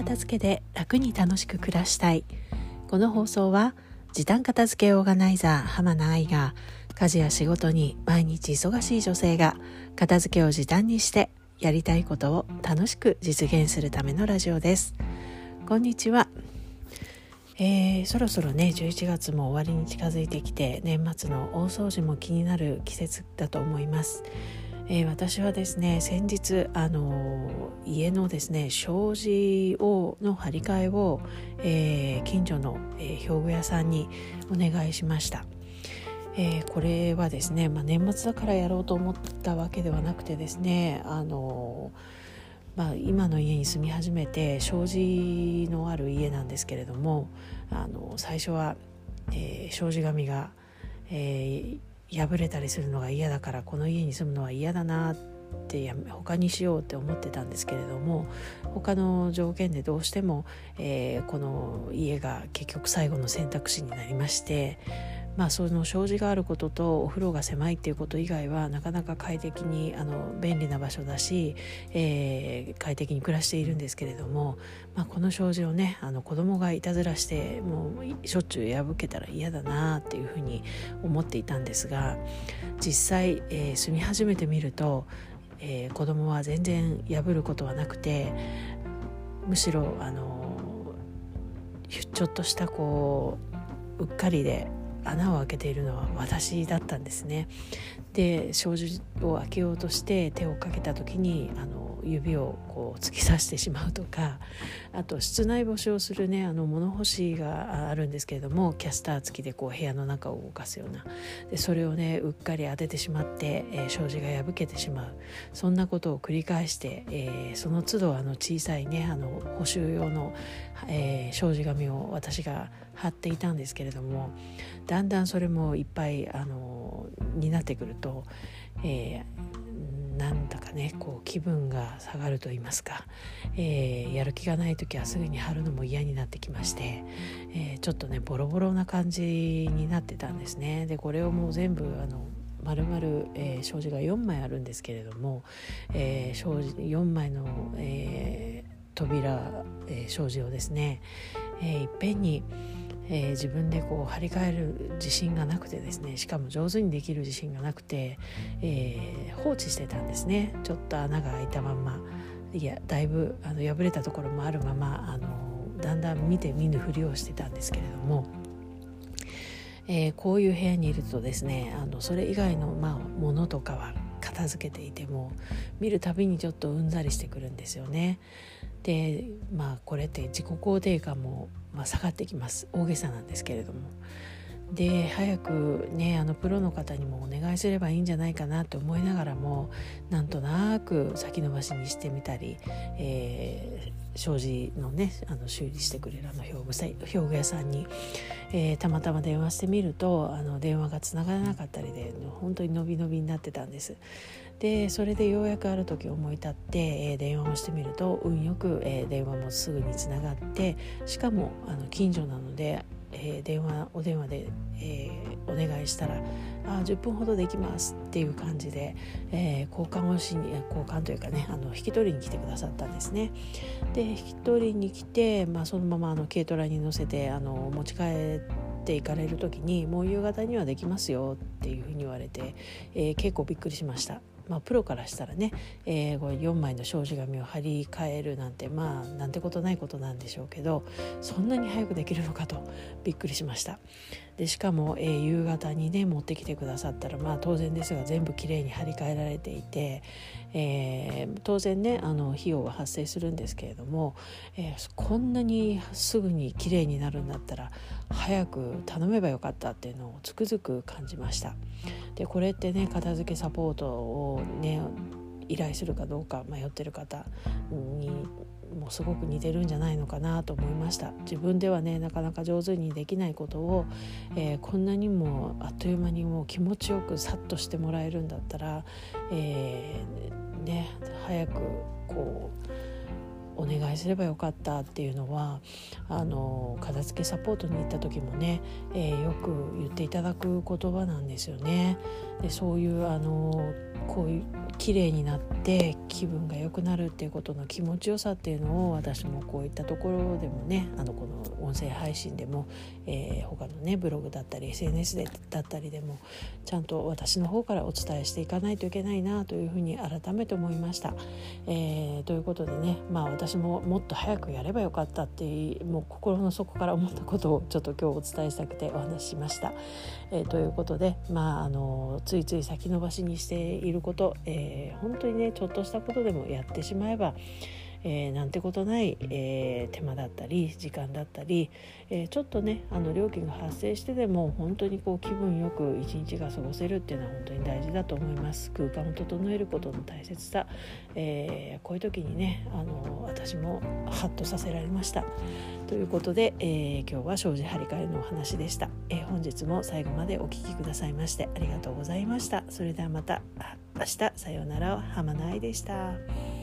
片付けで楽に楽しく暮らしたい。この放送は時短片付けオーガナイザー浜名愛が家事や仕事に毎日忙しい女性が片付けを時短にしてやりたいことを楽しく実現するためのラジオです。こんにちは。えー、そろそろね11月も終わりに近づいてきて年末の大掃除も気になる季節だと思います。えー、私はですね先日あの家のですね障子をの張り替えを、えー、近所の、えー、表具屋さんにお願いしました。えー、これはですね、まあ、年末だからやろうと思ったわけではなくてですねあの、まあ、今の家に住み始めて障子のある家なんですけれどもあの最初は、えー、障子紙が、えー、破れたりするのが嫌だからこの家に住むのは嫌だなってや他にしようって思ってたんですけれども他の条件でどうしても、えー、この家が結局最後の選択肢になりましてまあ、その障子があることとお風呂が狭いっていうこと以外はなかなか快適にあの便利な場所だし、えー、快適に暮らしているんですけれども、まあ、この障子をねあの子供がいたずらしてもうしょっちゅう破けたら嫌だなっていうふうに思っていたんですが実際、えー、住み始めてみると、えー、子供は全然破ることはなくてむしろあのちょっとしたこううっかりで穴を開けているのは私だったんですね。で障子を開けようとして手をかけた時にあの指をこう突き刺してしまうとかあと室内干しをするねあの物干しがあるんですけれどもキャスター付きでこう部屋の中を動かすような。でそれをねうっかり当ててしまって、えー、障子が破けてしまう。そんなことを繰り返して、えー、その都度あの小さいねあの補修用の、えー、障子紙を私が貼っていたんですけれどもだんだんそれもいっぱいあのになってくると、えーなんだかねこう気分が下がると言いますか、えー、やる気がない時はすぐに貼るのも嫌になってきまして、えー、ちょっとねボロボロな感じになってたんですね。でこれをもう全部あの丸々、えー、障子が4枚あるんですけれども、えー、障子4枚の、えー、扉、えー、障子をですね、えー、いっぺんにえー、自分でこう張り替える自信がなくてですねしかも上手にできる自信がなくて、えー、放置してたんですねちょっと穴が開いたままいやだいぶあの破れたところもあるままあのだんだん見て見ぬふりをしてたんですけれども。えー、こういう部屋にいるとですねあのそれ以外の、まあ、ものとかは片付けていても見るたびにちょっとうんざりしてくるんですよね。でまあこれって自己肯定感も、まあ、下がってきます大げさなんですけれども。で早くねあのプロの方にもお願いすればいいんじゃないかなと思いながらもなんとなく先延ばしにしてみたり、えー、障子のねあの修理してくれるあの表具表具屋さんに、えー、たまたま電話してみるとあの電話がつながらなかったりで本当に伸び伸びになってたんです。でそれでようやくある時思い立って、えー、電話をしてみると運よく、えー、電話もすぐにつながってしかもあの近所なのでえー、電話お電話で、えー、お願いしたら「あ10分ほどできます」っていう感じで、えー、交換をしに交換というかねあの引き取りに来てくださったんですね。で引き取りに来て、まあ、そのままあの軽トラに乗せてあの持ち帰っていかれる時に「もう夕方にはできますよ」っていうふうに言われて、え結構びっくりしました。まあ、プロからしたらね、えー、4枚の障子紙を貼り替えるなんてまあなんてことないことなんでしょうけどそんなに早くできるのかとびっくりしました。でしかも、えー、夕方にね持ってきてくださったらまあ当然ですが全部きれいに張り替えられていて、えー、当然ねあの費用が発生するんですけれども、えー、こんなにすぐにきれいになるんだったら早く頼めばよかったっていうのをつくづく感じました。でこれってね片付けサポートをね依頼するかどうか迷ってる方にもすごく似てるんじゃないのかなと思いました。自分ではねなかなか上手にできないことを、えー、こんなにもあっという間にもう気持ちよくさっとしてもらえるんだったら、えー、ね早くこうお願いすればよかったっていうのはあの片付けサポートに行った時もね、えー、よく言っていただく言葉なんですよね。でそういうあのこういう綺麗になって気分が良くなるっていうことの気持ちよさっていうのを私もこういったところでもねあのこの音声配信でも、えー、他のねブログだったり SNS でだったりでもちゃんと私の方からお伝えしていかないといけないなというふうに改めて思いました。えー、ということでねまあ私ももっと早くやればよかったってうもう心の底から思ったことをちょっと今日お伝えしたくてお話ししました。えー、ということでまああのついつい先延ばしにしていること、えー、本当にねちょっとしたことでもやってしまえばえー、なんてことない、えー、手間だったり時間だったり、えー、ちょっとねあの料金が発生してでも本当にこう気分よく一日が過ごせるっていうのは本当に大事だと思います。空間を整えることの大切さ、えこういう時にねあの私もハッとさせられました。ということで、え今日は障子張り替えのお話でした、え本日も最後までお聴きくださいましてありがとうございました。それではまた明日さようなら。浜内でした。